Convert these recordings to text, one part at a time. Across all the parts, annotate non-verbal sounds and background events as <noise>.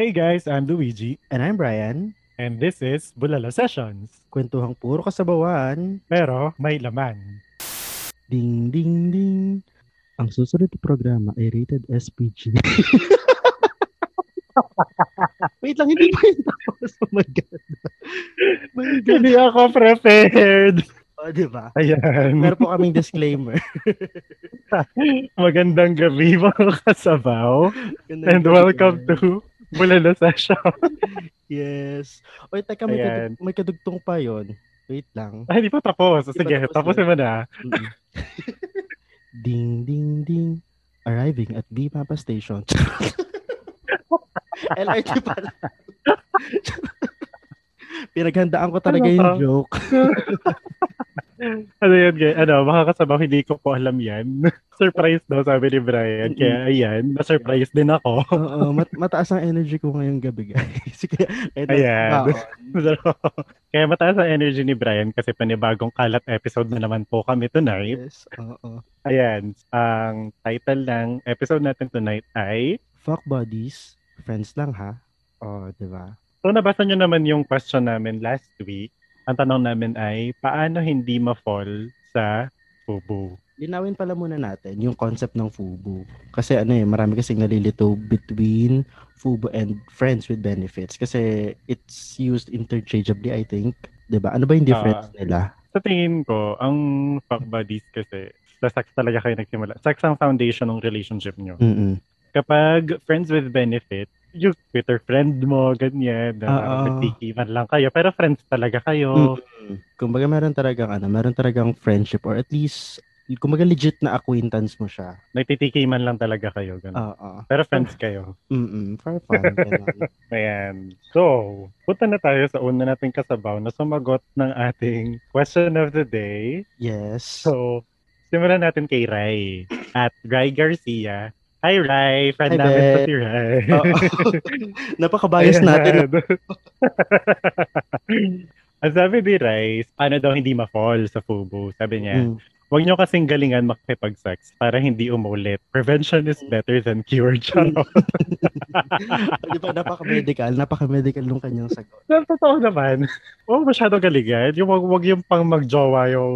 Hey guys, I'm Luigi, And I'm Brian. and this is Bulalo Sessions. Kwentuhang puro kasabawan. Pero may laman. Ding, ding, ding. Ang susunod na programa ay rated SPG. <laughs> Wait lang, hindi pa yun tapos. Oh my God. my God. Hindi ako prepared. Oh, di ba? Ayan. Meron po kaming disclaimer. <laughs> Magandang gabi mga kasabaw. And welcome to <laughs> Bulalo Sessions. Yes. Oy, teka, may, kadug- may kadugtong pa yon. Wait lang. Ay, hindi pa tapos. Hindi pa Sige, tapos tapusin mo na. <laughs> Ding, ding, ding. Arriving at B Papa Station. <laughs> LRT pala. Pinaghandaan ko talaga Ano yung joke. Ano guys? Ano, mga kasabaw, hindi ko po alam yan. <laughs> Surprise daw, sabi ni Brian. Kaya ayan, na-surprise din ako. Oo, <laughs> mat- mataas ang energy ko ngayong gabi, guys. <laughs> Kaya, kaya Ayan. Kaya mataas ang energy ni Brian kasi panibagong kalat episode na naman po kami tonight. Yes, oo. Ayan, ang title ng episode natin tonight ay Fuck buddies, friends lang ha. Oh, di ba? So nabasa nyo naman yung question namin last week. Ang tanong namin ay, paano hindi ma-fall sa FUBU? Linawin pala muna natin yung concept ng FUBU. Kasi ano eh, marami kasing nalilito between FUBU and friends with benefits. Kasi it's used interchangeably, I think. ba? Ano ba yung difference nila? Sa tingin ko, ang fuck buddies kasi, sa sex talaga kayo nagsimula. Sex ang foundation ng relationship nyo. Mm-mm. Kapag friends with benefit, yung Twitter friend mo, ganyan, na Oo. nagtikiman lang kayo, pero friends talaga kayo. Mm. Kumbaga meron talagang ano, meron talagang friendship or at least kumbaga legit na acquaintance mo siya. Nagtitikiman lang talaga kayo, ganun. Oo. Pero friends kayo. Mm. For fun. <laughs> Ayan. So, punta na tayo sa una nating kasabaw na sumagot ng ating question of the day. yes. So, simulan natin kay Rai. At Rai Garcia. Hi, Rai. Friend Hi, namin to si Rai. Napaka-bias natin. <laughs> Ang sabi ni Rai, paano daw hindi ma-fall sa FUBU? Sabi niya, Mm. Huwag nyo kasing galingan makipag-sex para hindi umulit. Prevention is better than cure. <laughs> Charot. Di ba, napaka-medical. Napaka-medical nung kanyang sagot. Pero totoo naman. Huwag masyado galingan. Yung wag, wag yung pang magjowa yung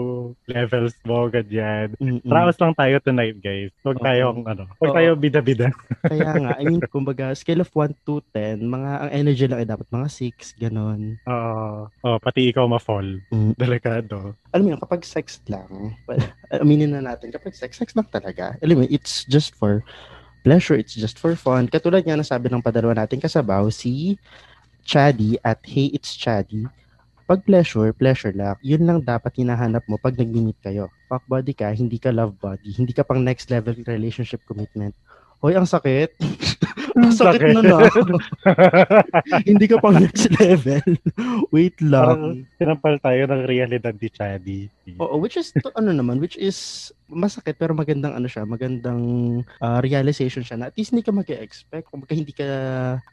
levels mo, ganyan. Mm-mm. Raos lang tayo tonight, guys. Huwag Oo. tayong, ano, huwag Oo. tayo bida-bida. <laughs> Kaya nga, I mean, kumbaga, scale of 1 to 10, mga, ang energy lang ay dapat mga 6, ganon. Oo. oh, pati ikaw ma-fall. Mm. Delikado. Alam mo yun, kapag sex lang, well, aminin na natin, kapag sex, sex lang talaga. Alam mo, it's just for pleasure, it's just for fun. Katulad nga nasabi ng padalawa natin kasabaw, si Chaddy at Hey, It's Chaddy. Pag pleasure, pleasure lang. Yun lang dapat hinahanap mo pag nag-meet kayo. Fuck body ka, hindi ka love body. Hindi ka pang next level relationship commitment. Hoy, ang sakit. <laughs> ang sakit na na. <laughs> hindi ka pang next level. <laughs> Wait lang. Sinampal tayo ng realidad ni Chaddy. Oo, which is to, ano naman, which is masakit pero magandang ano siya, magandang ah, realization siya na at least hindi ka mag-expect kung hindi ka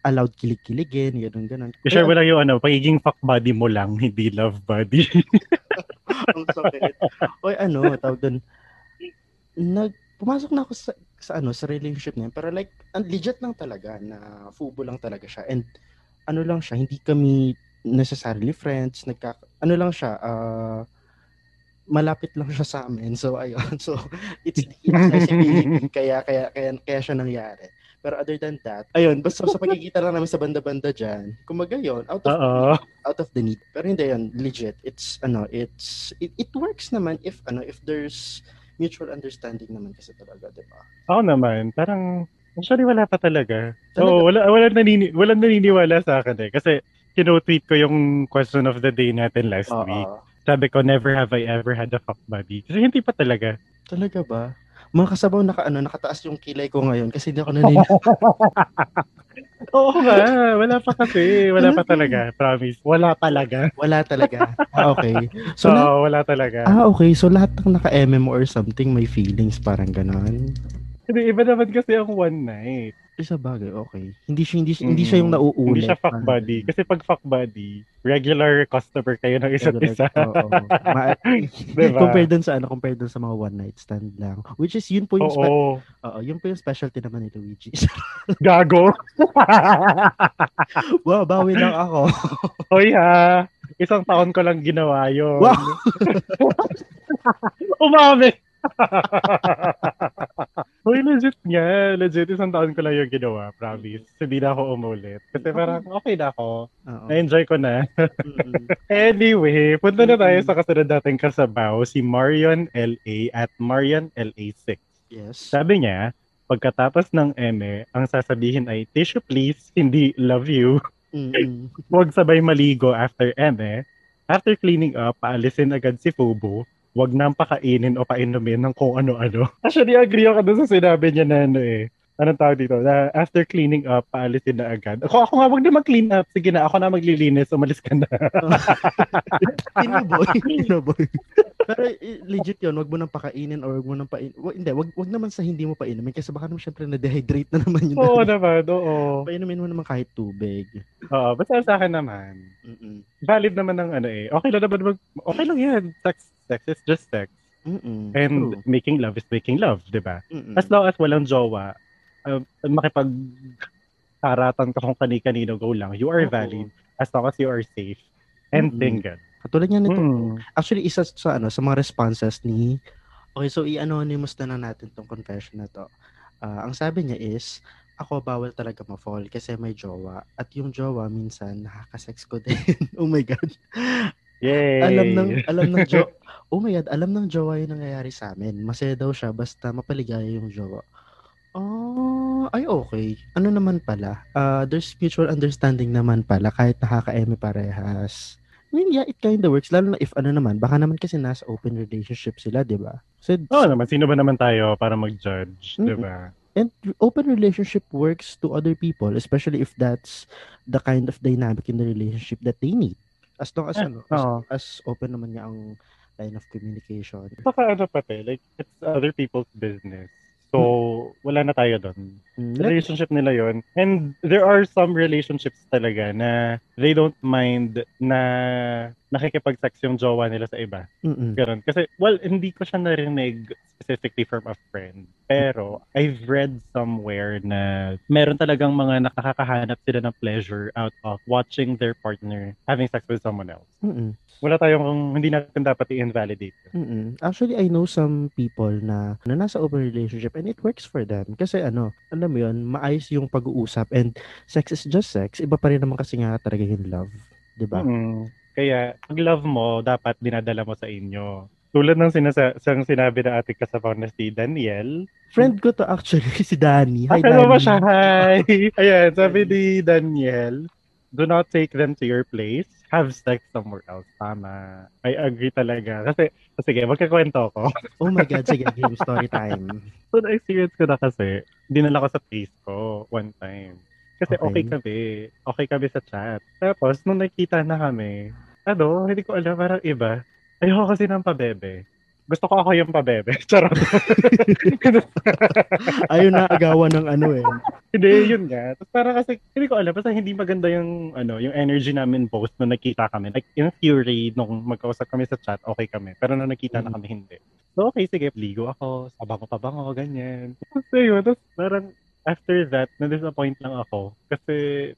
allowed kilig-kiligin, ganun ganun. I-share mo lang yung ano, pagiging fuck body mo lang, hindi love body. <laughs> ang sakit. Oy, ano, tawag doon. Nag pumasok na ako sa, sa ano, sa relationship na yun, pero like ang legit lang talaga na fubo lang talaga siya and ano lang siya, hindi kami necessarily friends, nagka ano lang siya, ah malapit lang siya sa amin. So ayun. So <laughs> it's it's <laughs> kaya kaya kaya kaya siya nangyari. Pero other than that, ayun, basta sa pagkikita lang namin sa banda-banda diyan. Kumaga yun, out of Oo. out of the need. Pero hindi yun, legit. It's ano, it's it, it works naman if ano, if there's mutual understanding naman kasi talaga, 'di ba? Ako naman, parang, actually wala pa talaga. So, Talaga? wala, wala, nanini, wala naniniwala sa akin eh. Kasi, kinotweet ko yung question of the day natin last Oo. week. Sabi ko, never have I ever had a fuck buddy. Kasi hindi pa talaga. Talaga ba? Mga kasabaw naka ano, nakataas yung kilay ko ngayon kasi hindi ako naniniwala. <laughs> Oo nga, wala pa kasi. Wala pa Talaga? Promise. Wala talaga. Wala talaga. Ah, okay. So Oo, lahat, wala talaga. ah, okay. So lahat ng naka-MM or something may feelings parang ganon. Hindi, iba naman kasi ang one night. Ay, sa bagay, okay. Hindi siya, hindi, siya- hindi siya yung Mm. nauulit. Hindi siya fuck Parang buddy. Kasi pag fuck buddy, regular customer kayo ng isa't isa. Oo. Ma- <laughs> Diba? compare dun sa ano, compare dun sa mga one night stand lang. Which is yun po yung spe- Oo. Oo, yun po yung specialty naman ni Luigi. <laughs> Gago. <laughs> wow, bawi lang ako. Hoy ha. Isang taon ko lang ginawa yun. Wow. Umami. Hoy, legit nga. Legit, isang taon ko lang yung ginawa. Promise. Hindi na ako umulit. Kasi parang okay na ako. Oo. Na-enjoy ko na. <laughs> Anyway, punta na tayo sa kasunod nating kasabaw, si Marion LA at Marion LA6. Yes. Sabi niya, pagkatapos ng eme, ang sasabihin ay, tissue please, hindi love you. <laughs> Huwag sabay maligo after eme. After cleaning up, paalisin agad si Fubu. Huwag nang pakainin o painumin ng kung ano-ano. <laughs> Actually, agree ako dun sa sinabi niya na ano eh. Anong tawag dito? Na after cleaning up, paalisin na agad. Ako, ako nga, wag na mag-clean up. Sige na, ako na maglilinis. Umalis ka na. <laughs> Pinuboy. Pinuboy. <laughs> Pero legit yun, wag mo nang pakainin or wag mo nang pain... Wag, hindi, wag, wag naman sa hindi mo painumin kasi baka naman syempre na-dehydrate na naman yun. Oo naman, oo. Painumin mo naman kahit tubig. Oo, basta sa akin naman. Mm-mm. Valid naman ng ano eh. Okay lang naman mag... Okay lang yan. Sex, sex is just sex. Mm-mm. And True. making love is making love, di ba? As long as walang jowa, uh, makipag haratan ka kung kani-kanino go lang, you are Oo. valid as long as you are safe and Mm-mm. single. Katulad niya nito. Mm. Actually, isa sa ano sa mga responses ni Okay, so i-anonymous na lang natin tong confession na to. Ah, ang sabi niya is ako bawal talaga ma-fall kasi may jowa at yung jowa minsan nakaka-sex ko din. <laughs> oh my god. Yay! Alam ng alam ng jo Oh my god, alam ng jowa yung nangyayari sa amin. Masaya daw siya basta mapaligaya yung jowa. Oh, ay okay. Ano naman pala? Ah, there's mutual understanding naman pala kahit nakaka-eme parehas. I mean, yeah, it kind of works. Lalo na if ano naman, baka naman kasi nasa open relationship sila, di ba? So, Oo naman, sino ba naman tayo para mag-judge, di Mm-mm. ba? and open relationship works to other people, especially if that's the kind of dynamic in the relationship that they need. As long as, Ah, ano, as, as open naman niya ang line of communication. Saka ano pati, like, it's other people's business. So, wala na tayo doon. Mm, let- Relationship nila yon And there are some relationships talaga na they don't mind na nakikipag-sex yung jowa nila sa iba. Mm-mm. Ganun. Kasi, well, hindi ko siya narinig specifically from a friend. Pero, I've read somewhere na meron talagang mga nakakahanap sila ng pleasure out of watching their partner having sex with someone else. Mm-mm. Wala tayong, hindi natin dapat i-invalidate. Mm-mm. Actually, I know some people na, na nasa open relationship and it works for them. Kasi ano, alam mo yun, maayos yung pag-uusap and sex is just sex. Iba pa rin naman kasi nga talaga yung love. Di ba? Kaya, pag love mo, dapat dinadala mo sa inyo. Tulad ng sinasa- sang sinabi na ating kasabaw na si Daniel. Friend ko to actually, <laughs> si Danny. Hi, ba Danny. siya? Hi! <laughs> Ayan, sabi ni Daniel, do not take them to your place. Have sex somewhere else. Tama. I agree talaga. Kasi, sige, magkakwento ko. Oh my God, sige, game story time. <laughs> so, na-experience ko na kasi, dinala ko sa place ko one time. Kasi Okay. okay. kami. Okay kami sa chat. Tapos, nung nakita na kami, ano, hindi ko alam, parang iba. Ayoko kasi ng pabebe. Gusto ko ako yung pabebe. <laughs> Charot. <laughs> Ayun na agawan ng ano eh. hindi, yun nga. Tapos parang kasi, hindi ko alam, basta hindi maganda yung, ano, yung energy namin both nung nakita kami. Like, in theory, nung magkausap kami sa chat, okay kami. Pero nung nakita na Mhm. kami, hindi. So, okay, sige, ligo ako, pabango-pabango, ganyan. Tapos, yun, tapos parang, after that, na-disappoint lang ako. Kasi,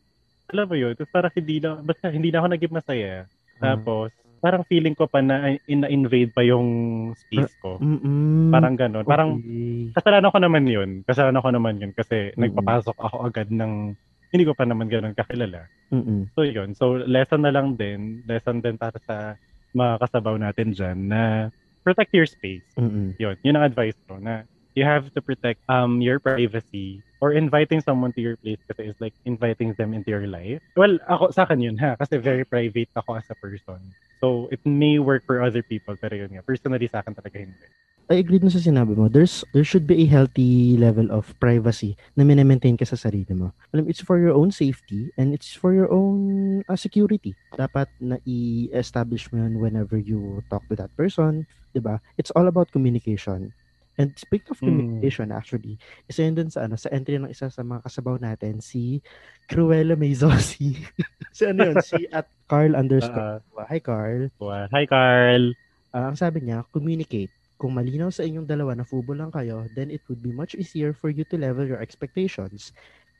alam mo yun, tapos parang hindi na, basta hindi na ako naging masaya. Tapos, parang feeling ko pa na na-invade pa yung space ko. Mm-mm. Parang ganun. Parang, Okay. kasalanan ko naman yun. Kasalanan ko naman yun kasi Mm-mm. nagpapasok ako agad ng hindi ko pa naman ganun kakilala. Mm-mm. So yun. So lesson na lang din. Lesson din para sa mga kasabaw natin dyan na protect your space. Mm-mm. Yun. Yun ang advice ko na you have to protect um your privacy or inviting someone to your place kasi is like inviting them into your life. Well, ako sa akin yun ha kasi very private ako as a person. So it may work for other people pero yun nga personally sa akin talaga hindi. I agree dun sa sinabi mo. There's there should be a healthy level of privacy na minemaintain ka sa sarili mo. Alam, it's for your own safety and it's for your own uh, security. Dapat na i-establish mo yun whenever you talk to that person, 'di ba? It's all about communication. And speaking of Mm. communication, actually, isa yun dun sa, ano, sa entry ng isa sa mga kasabaw natin, si Cruella Meizosi. <laughs> si ano yun? Si at Carl underscore. Ah, Hi, Carl. well, hi, Carl. Ah, ang sabi niya, communicate. Kung malinaw sa inyong dalawa na fubo lang kayo, then it would be much easier for you to level your expectations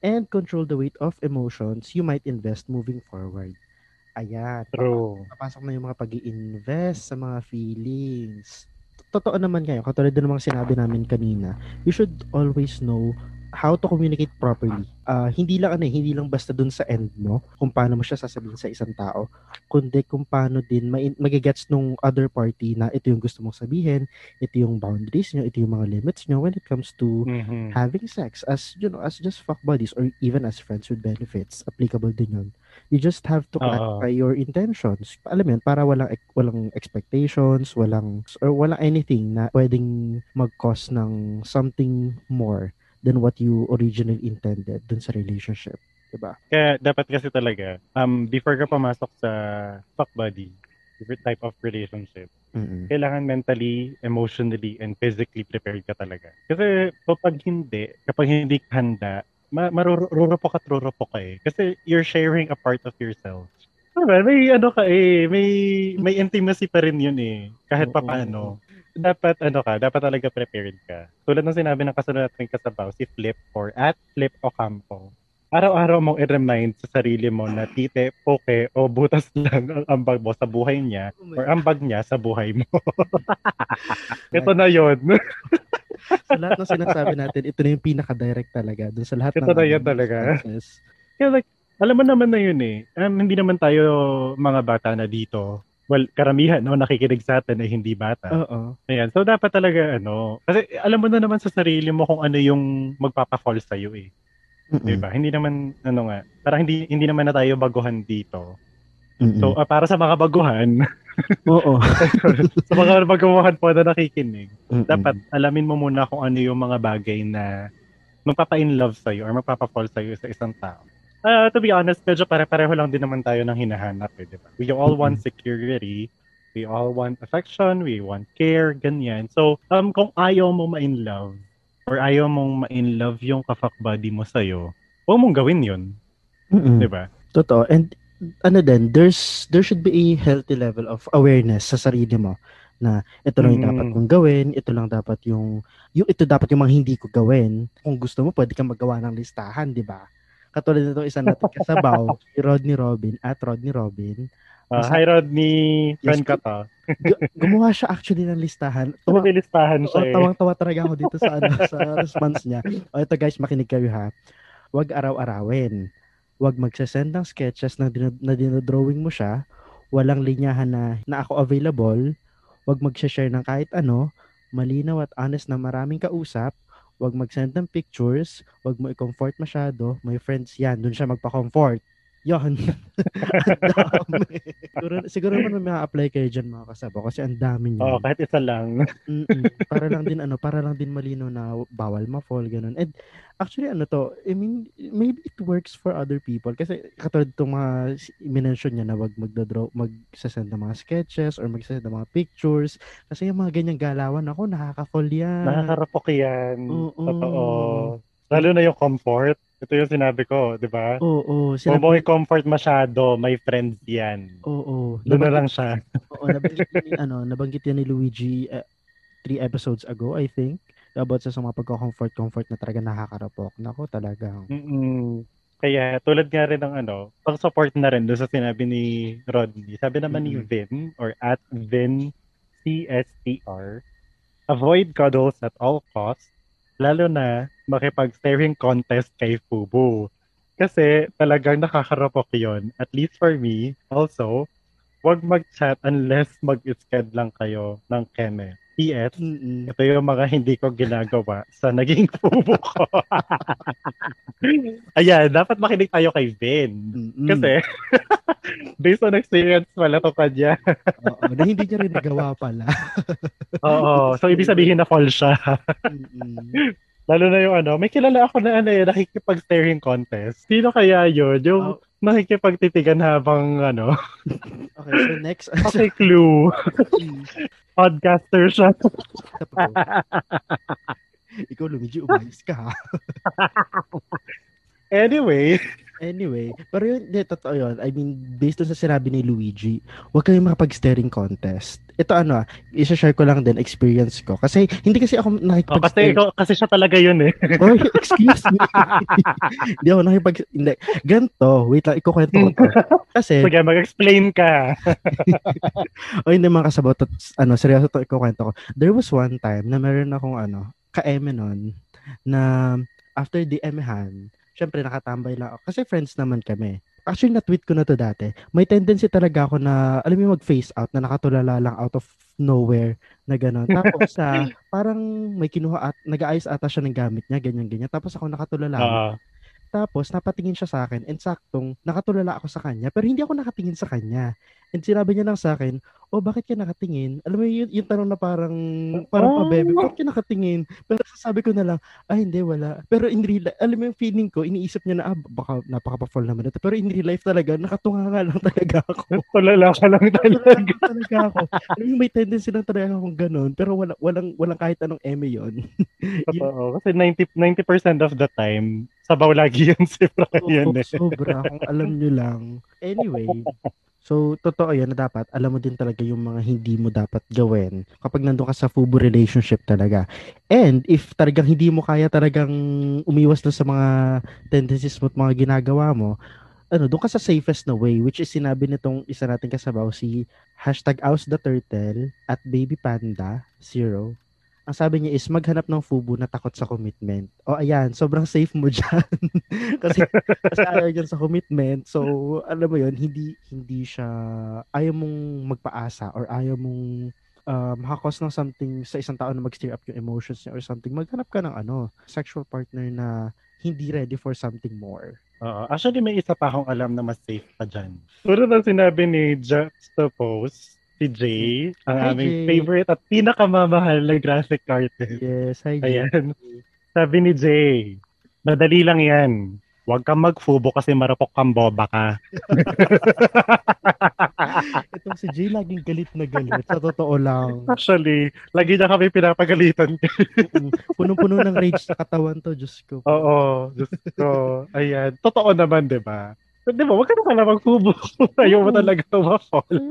and control the weight of emotions you might invest moving forward. Ayan. True. Papasok na yung mga pag invest sa mga feelings. Totoo naman kayo, katulad ng mga sinabi namin kanina, you should always know how to communicate properly. Ah, hindi lang ano, eh, hindi lang basta dun sa end mo kung paano mo siya sasabihin sa isang tao, kundi kung paano din ma- magigets nung other party na ito yung gusto mong sabihin, ito yung boundaries nyo, ito yung mga limits nyo when it comes to Mhm. having sex as you know as just fuck buddies or even as friends with benefits applicable din yun you just have to clarify your intentions alam mo yun para walang walang expectations walang or walang anything na pwedeng mag-cause ng something more than what you originally intended dun sa relationship diba Kaya dapat kasi talaga, um, before ka pumasok sa fuck buddy, different type of relationship, Mm-mm. kailangan mentally, emotionally, and physically prepared ka talaga. Kasi kapag hindi, kapag hindi ka handa, ma- marurupok at rurupok ka eh. Kasi you're sharing a part of yourself. Diba? May ano ka eh, may, may intimacy pa rin yun eh. Kahit pa paano. Dapat ano ka, dapat talaga prepared ka. Tulad ng sinabi ng kasunod natin kasabaw, si Flip or at Flip Ocampo. Araw-araw mong i-remind sa sarili mo na tite, poke, o butas <laughs> lang ang ambag mo sa buhay niya or ambag niya sa buhay mo. <laughs> Ito na yon. <laughs> sa lahat ng sinasabi natin ito na yung pinaka-direct talaga dun sa lahat Ito ng na yan ano, talaga. instances. Kaya like, alam mo naman na yun eh. Um, hindi naman tayo mga bata na dito. Well, karamihan no, nakikinig sa atin ay hindi bata. oo Ayan. So, dapat talaga ano. Kasi alam mo na naman sa sarili mo kung ano yung magpapa-fall sa'yo eh. Mm-mm. Diba? Hindi naman, ano nga, parang hindi, hindi naman na tayo baguhan dito. Mm-mm. So, ah, para sa mga baguhan, <laughs> oo <laughs> sa mga baguhan po na nakikinig, Mm-mm. dapat alamin mo muna kung ano yung mga bagay na magpapa-in love sa'yo or magpapa-fall sa'yo sa isang tao. Ah, to be honest, medyo pare-pareho lang din naman tayo ng hinahanap eh, di ba? We all want security, we all want affection, we want care, ganyan. So, um, kung ayaw mo ma-in love or ayaw mong ma-in love yung ka-fuck buddy mo sa'yo, huwag mong gawin yun, Mm-mm. di ba? Totoo. And ano din, there's there should be a healthy level of awareness sa sarili mo na ito lang yung Mm. dapat kong gawin, ito lang dapat yung, yung ito dapat yung mga hindi ko gawin. Kung gusto mo, pwede kang magawa ng listahan, di ba? Katulad nito isa natin kasabaw, <laughs> si Rodney Robin at Rodney Robin. Basta- hi Rodney, friend Yes, ka to. Gu- gumawa siya actually ng listahan. <laughs> Tuwa, listahan siya eh. tawang-tawa talaga ako dito sa ano, sa <laughs> response niya. O ito guys, makinig kayo ha. Huwag araw-arawin. Huwag magsasend ng sketches na, din- na dinodrawing mo siya. Walang linyahan na, na ako available. Huwag magsashare ng kahit ano. Malinaw at honest na maraming kausap. Huwag mag-send ng pictures. Huwag mo i-comfort masyado. May friends yan. Doon siya magpa-comfort. <laughs> Ang dami. siguro, siguro naman may apply kayo dyan mga kasabo kasi ang dami niyo. Oo, kahit isa lang. <laughs> Para lang din ano, para lang din malino na bawal ma-fall ganun. And actually ano to, I mean, maybe it works for other people kasi katulad itong mga minention niya na wag magdo-draw, mag-send ng mga sketches or mag-send ng mga pictures kasi yung mga ganyang galawan ako nakaka-fall yan. Nakakarapok yan. Oo. Totoo. Lalo na yung comfort. Ito yung sinabi ko, di ba? Oo, oo. Huwag mo Sinabi, i-comfort masyado. May friends yan. oo, Doon na lang siya. <laughs> Oo, nabanggit ni, ano, nabanggit yan ni Luigi eh, three episodes ago, I think. About sa mga pagko-comfort-comfort na talaga nakaka-rapok. Nako, talagang. Mm-mm. Kaya tulad nga rin ng ano, pang-support na rin doon sa sinabi ni Rodney. Sabi naman ni Mm-mm. Vin or at Vin CSTR, avoid cuddles at all costs, lalo na makipag-staring contest kay Fubu. Kasi talagang nakakarapok yon At least for me, also, wag mag-chat unless mag-sked lang kayo ng keme. PS, Mm-mm. ito yung mga hindi ko ginagawa sa naging fubo ko. <laughs> Ayan, dapat makinig tayo kay Vin. Mm-mm. Kasi, <laughs> based on experience pala to kanya. Oo, na hindi niya rin nagawa pala. <laughs> Oo, so ibig sabihin na fall siya. Mm-mm. Lalo na yung ano, may kilala ako na ano eh, nakikipag-staring contest. Sino kaya yun? Yung Oh. nakikipagtitigan habang ano, <laughs> Okay, so next. <laughs> okay, clue. <laughs> Podcaster siya. Ikaw, Lumiji, umayos ka ha. Anyway, Anyway, pero yun, di, totoo yun. I mean, based on sa sinabi ni Luigi, huwag kayong makapag-staring contest. Ito ano ah, isa-share ko lang din experience ko. Kasi, hindi kasi ako oh, kasi, ikaw, kasi siya talaga yun eh. <laughs> Oy, excuse me. <laughs> Hindi ako nakipag... Hindi. Ganto. Wait lang, ikukwento ko to. <laughs> Kasi, Sige, mag-explain ka. o hindi mga kasabot, ano, seryoso to ikukwento ko. There was one time na meron akong ano, ka-eme nun, na after the emehan, syempre nakatambay lang ako. Kasi friends naman kami. Actually, na-tweet ko na to dati. May tendency talaga ako na, alam mo mag-face out, na nakatulala lang out of nowhere na gano'n. Tapos, sa <laughs> parang may kinuha at nag-aayos ata siya ng gamit niya, ganyan-ganyan. Tapos ako nakatulala. Oo. Tapos, napatingin siya sa akin and saktong nakatulala ako sa kanya pero hindi ako nakatingin sa kanya. And sinabi niya lang sa akin, oh, bakit ka nakatingin? Alam mo yun, yung tanong na parang, parang Oh. pabebe, bakit ka nakatingin? Pero sasabi ko na lang, ay hindi, wala. Pero in real life, alam mo yung feeling ko, iniisip niya na, ah, baka napaka-fall naman ito. Pero in real life talaga, nakatunga nga lang <laughs> talaga ako. <laughs> Tulala ka lang talaga. Talaga, talaga ako. Alam mo, may tendency lang talaga akong ganun. Pero wala, walang, walang kahit anong eme <laughs> yun. Totoo. Kasi 90, 90% of the time, sabaw lagi yun si Brian Oo, eh. sobra. Kung alam nyo lang. Anyway, so totoo yan na dapat alam mo din talaga yung mga hindi mo dapat gawin kapag nandun ka sa FUBU relationship talaga. And if talagang hindi mo kaya talagang umiwas na sa mga tendencies mo at mga ginagawa mo, ano, doon ka sa safest na way, which is sinabi nitong isa nating kasabaw, si hashtag Aus the Turtle at Baby Panda Zero. Ang sabi niya is maghanap ng FUBU na takot sa commitment. O ayan, sobrang safe mo <laughs> dyan. kasi, kasi ayaw dyan sa commitment. So, alam mo yun, hindi, hindi siya, ayaw mong magpaasa or ayaw mong um, makakos ng something sa isang tao na mag-stir up yung emotions niya or something. Maghanap ka ng ano, sexual partner na hindi ready for something more. Oo. Actually, may isa pa akong alam na mas safe pa dyan. Tulad ng sinabi ni Juxtapose, si Jay, ang Hi, aming Jay. favorite at pinakamamahal na graphic artist. Yes, hi, Jay. Ayan. Sabi ni Jay, madali lang yan. Huwag kang magfubo kasi marupok kang boba ka. <laughs> Itong si Jay laging galit na galit. Sa totoo lang. Actually, lagi niya kami pinapagalitan. Punong-puno ng rage sa katawan to, Diyos ko. Oo, just ko. Ayan. Totoo naman, di ba? Di ba, huwag ka na pala magfubo. <laughs> Ayaw mo talaga ma-fall.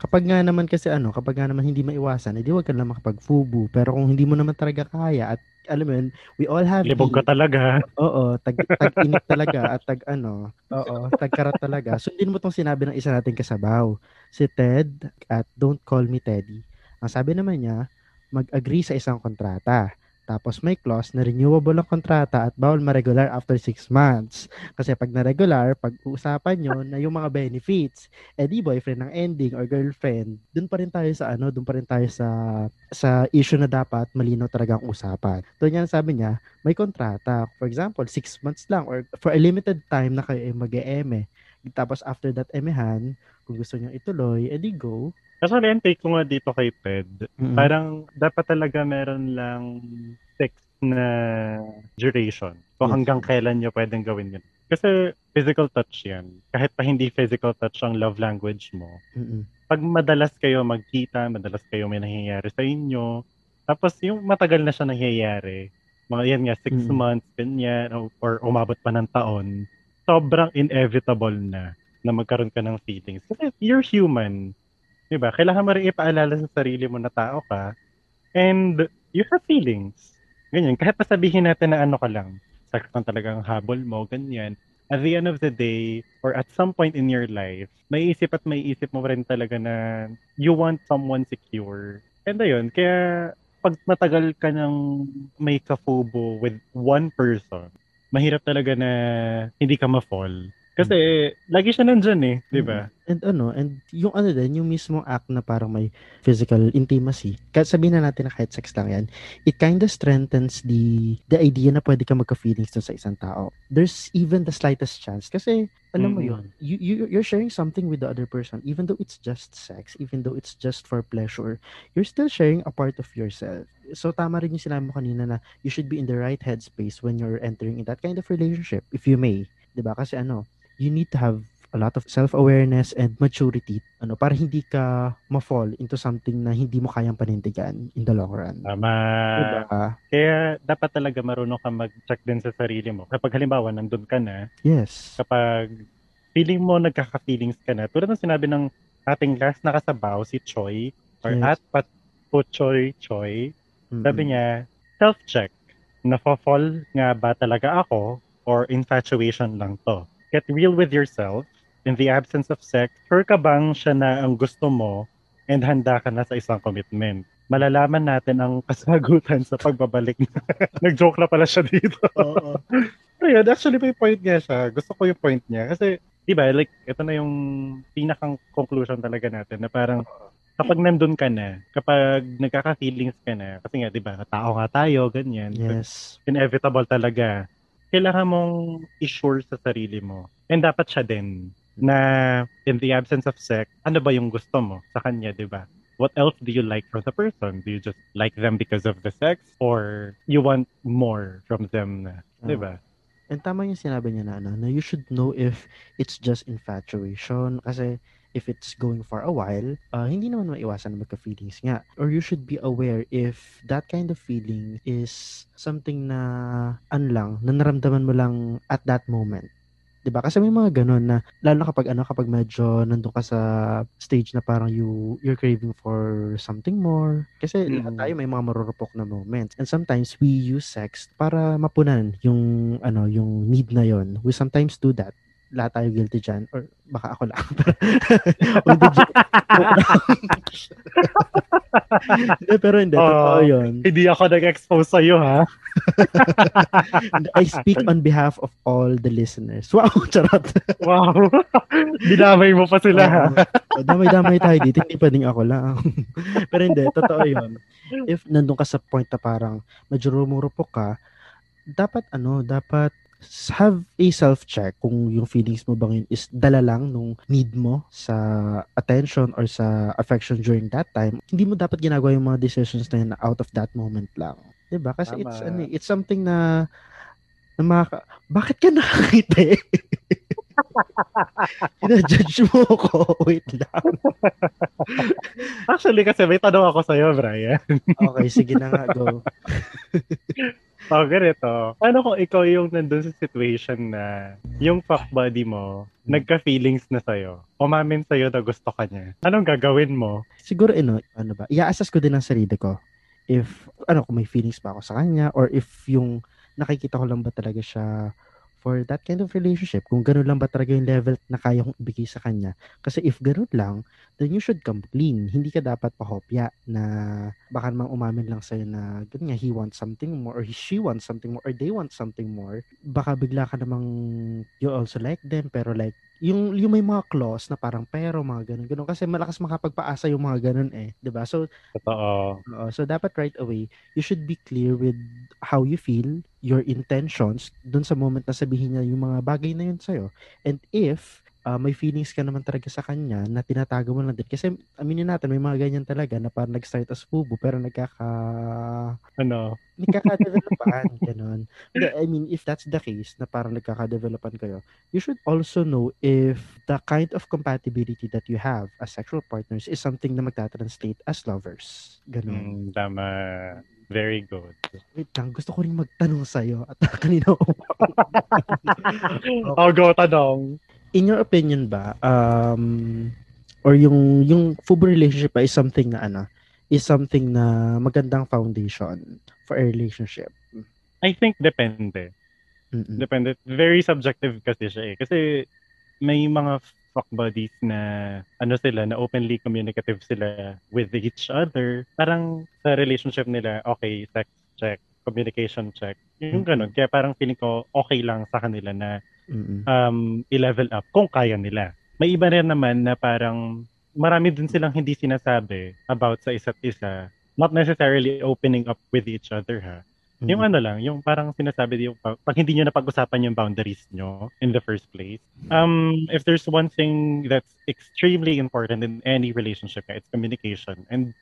Kapag nga naman kasi ano, kapag nga naman hindi maiwasan, edi wag ka lang makapag-fubu. Pero kung hindi mo naman talaga kaya at alam mo yun, we all have Libog ka talaga. Oo, tag, tag-init talaga at tag ano, oo, <laughs> tag-karat talaga. Sundin mo tong sinabi ng isa nating kasabaw, si Ted at Don't Call Me Teddy. Ang sabi naman niya, mag-agree sa isang kontrata. Tapos may clause na renewable ang kontrata at bawal ma-regular after 6 months. Kasi pag na-regular, pag-uusapan nyo na yung mga benefits, eh di boyfriend ng ending or girlfriend, dun pa rin tayo sa ano, dun pa rin tayo sa sa issue na dapat malinaw talaga ang usapan. Doon yan sabi niya, may kontrata. For example, 6 months lang or for a limited time na kayo ay mag-eme. Tapos after that emehan, kung gusto niyo ituloy, edi go. Actually, ang take ko nga dito kay Ted, Mm. parang dapat talaga meron lang sex na duration. Kung Yes. hanggang kailan nyo pwedeng gawin yun. Kasi physical touch yan. Kahit pa hindi physical touch ang love language mo, Mm-mm. pag madalas kayo magkita, madalas kayo may nangyayari sa inyo, tapos yung matagal na siya nangyayari, mga yan nga, six Mm. months, ganyan, or umabot pa ng taon, sobrang inevitable na na magkaroon ka ng feelings. Kasi you're human. Di ba? Kailangan mo rin ipaalala sa sarili mo na tao ka and you have feelings. Ganyan. Kahit pa sabihin natin na ano ka lang, sex lang talagang habol mo, ganyan. At the end of the day, or at some point in your life, may isip at may isip mo rin talaga na you want someone secure. And ayun, kaya pag matagal ka ng may kafubo with one person, mahirap talaga na hindi ka ma-fall. Kasi lagi siya nandyan eh, di ba? And ano, and yung ano din, yung mismong act na parang may physical intimacy, kahit sabihin na natin na kahit sex lang yan, it kind of strengthens the the idea na pwede ka magka-feelings dun sa isang tao. There's even the slightest chance. Kasi, alam mo Mm. yun, you, you, you're sharing something with the other person, even though it's just sex, even though it's just for pleasure, you're still sharing a part of yourself. So, tama rin yung sinabi mo kanina na you should be in the right headspace when you're entering in that kind of relationship, if you may. 'di ba Kasi ano, you need to have a lot of self-awareness and maturity ano para hindi ka ma-fall into something na hindi mo kayang panindigan in the long run. Tama. Diba? Kaya dapat talaga marunong ka mag-check din sa sarili mo. Kapag halimbawa, nandun ka na, Yes. kapag feeling mo nagkaka-feelings ka na, tulad ng sinabi ng ating last nakasabaw, si Choi, or Yes. at Pat Puchoy Choi, Mm-mm. sabi niya, self-check. Nafo-fall nga ba talaga ako or infatuation lang to? Get real with yourself. In the absence of sex, sure ka bang siya na ang gusto mo and handa ka na sa isang commitment? Malalaman natin ang <laughs> kasagutan sa pagbabalik. <laughs> Nag-joke na pala siya dito. Oo. Pero yun, actually may point niya siya. Gusto ko yung point niya. Kasi, di ba, like, ito na yung pinakang conclusion talaga natin na parang kapag nandun ka na, kapag nagkaka-feelings ka na, kasi nga, di ba, tao nga tayo, ganyan. Yes. Inevitable talaga. Kailangan mong i-sure sa sarili mo. And dapat siya din na in the absence of sex, ano ba yung gusto mo sa kanya, di ba? What else do you like from the person? Do you just like them because of the sex? Or you want more from them na, di ba? And tama yung sinabi niya na, ano, na you should know if it's just infatuation. Kasi if it's going for a while, uh, hindi naman maiwasan na magka-feelings nga. Or you should be aware if that kind of feeling is something na ano lang, na naramdaman mo lang at that moment. 'Di ba? Kasi may mga ganun na lalo na kapag ano kapag medyo nandun ka sa stage na parang you you're craving for something more. Kasi lahat Mm. tayo may mga marurupok na moments. And sometimes we use sex para mapunan yung ano yung need na yon. We sometimes do that. Lahat tayo guilty dyan. Or baka ako lang. <laughs> <laughs> Hindi, pero hindi. Totoo Oh. yun. Hindi ako nag-expose sa'yo, ha? I speak on behalf of all the listeners. Wow, <laughs> charot. Wow. Dinamay mo pa sila, ha? Oo. damay-damay tayo dito. Hindi pwedeng ako lang. Pero hindi, totoo yun. If nandun ka sa point na parang medyo rumurupok ka, dapat ano, dapat have a self-check kung yung feelings mo ba ngayon is dala lang nung need mo sa attention or sa affection during that time. Hindi mo dapat ginagawa yung mga decisions na yun na out of that moment lang. 'Di ba? Kasi it's Tama. ano, eh, it's something na na maka- bakit ka nakakita <laughs> Ina-judge mo ko. <laughs> Wait lang. Actually, kasi may tanong ako sa'yo, Brian. Okay, sige na nga. Go. <laughs> Oh, ganito. Ano kung ikaw yung nandun sa situation na yung fuck buddy mo, Hmm. nagka-feelings na sa'yo, umamin sa'yo na gusto ka niya, anong gagawin mo? Siguro, ano, ano ba? I-assess ko din ang sarili ko. If, ano, kung may feelings ba ako sa kanya or if yung nakikita ko lang ba talaga siya for that kind of relationship. Kung ganun lang ba talaga yung level na kaya kong ibigay sa kanya. Kasi if ganun lang, then you should come clean. Hindi ka dapat pahopya na baka namang umamin lang sa'yo na ganun nga, he wants something more or he, she wants something more or they want something more. Baka bigla ka namang you also like them pero like yung yung may mga clause na parang pero mga ganun ganun kasi malakas makapagpaasa yung mga ganun eh 'di ba so Totoo. Oo, so dapat right away, you should be clear with how you feel, your intentions, dun sa moment na sabihin niya yung mga bagay na yun sa'yo. And if uh, may feelings ka naman talaga sa kanya na tinatago mo lang din. Kasi aminin natin, may mga ganyan talaga na parang nag-start as fubo pero nagkaka... Ano? nagkaka-developan, <laughs> ganun. Hindi, I mean, if that's the case, na parang nagkaka-developan kayo, you should also know if the kind of compatibility that you have as sexual partners is something na magta-translate as lovers. Ganun. Mm, tama. Very good. Wait lang, gusto ko rin magtanong sa'yo at <laughs> kanina ko. Oh, <laughs> go, tanong. In your opinion ba, um, or yung, yung fubo relationship ba is something na ano, is something na magandang foundation for a relationship? I think depende. Mm-mm. Depende. Very subjective kasi siya eh. Kasi may mga fuck buddies na ano sila, na openly communicative sila with each other. Parang sa relationship nila, okay, sex check, communication check. Yung Mhm. ganun. Kaya parang feeling ko okay lang sa kanila na Mm-mm. um, i-level up kung kaya nila. May iba rin naman na parang marami din silang hindi sinasabi about sa isa't isa. Not necessarily opening up with each other ha. Yung Mm-mm. ano lang, yung parang sinasabi yung pag, pag hindi nyo napag-usapan yung boundaries nyo in the first place. Um, if there's one thing that's extremely important in any relationship, it's communication. And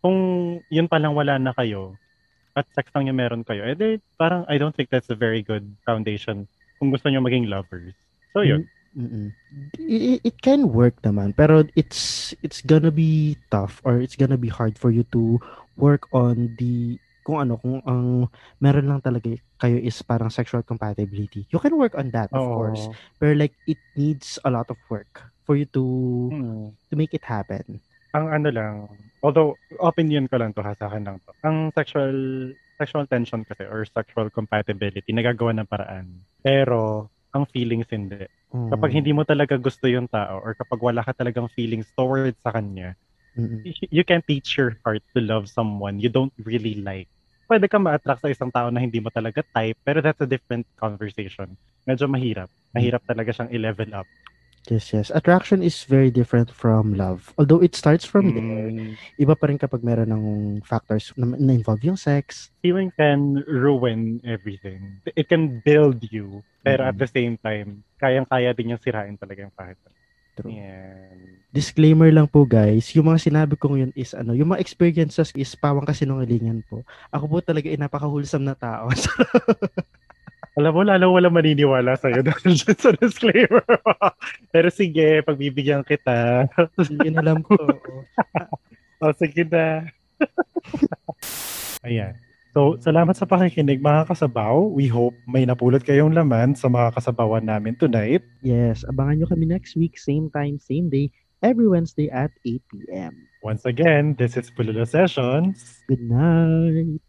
kung yun palang wala na kayo, at sex lang yung meron kayo, eh di, parang I don't think that's a very good foundation kung gusto nyo maging lovers. So yun. Mm-mm. It, it can work naman pero it's it's gonna be tough or it's gonna be hard for you to work on the kung ano kung ang meron lang talaga kayo is parang sexual compatibility. You can work on that of Oo. course. Pero like it needs a lot of work for you to Hmm. to make it happen. ang ano lang, although opinion ko lang to ha, sa akin lang to. Ang sexual sexual tension kasi or sexual compatibility nagagawa ng paraan. Pero ang feelings hindi. Kapag Mm. hindi mo talaga gusto yung tao or kapag wala ka talagang feelings towards sa kanya, Mm-mm. y- you can teach your heart to love someone you don't really like. Pwede ka ma-attract sa isang tao na hindi mo talaga type, pero that's a different conversation. Medyo mahirap. Mahirap talaga siyang i-level up. Yes, yes. Attraction is very different from love. Although it starts from there, Mm, iba pa rin kapag meron ng factors na, na involve yung sex. feeling can ruin everything. It can build you, pero at Mhm. the same time, kayang-kaya din yung sirain talaga yung kahit. ano. True. Yan. Disclaimer lang po guys, yung mga sinabi kong yun is ano, yung mga experiences is pawang kasinungalingan po. Ako po talaga ay napakahulsam na tao. <laughs> Alam mo, lalo wala maniniwala sa'yo <laughs> dahil dyan sa disclaimer. <laughs> pero sige, pagbibigyan kita. Yun alam ko. <laughs> O, sige na. Ayan. So, salamat sa pakikinig mga kasabaw. We hope may napulot kayong laman sa mga kasabawan namin tonight. Yes, abangan nyo kami next week, same time, same day, every Wednesday at 8 p.m. Once again, this is Pulula Sessions. Good night!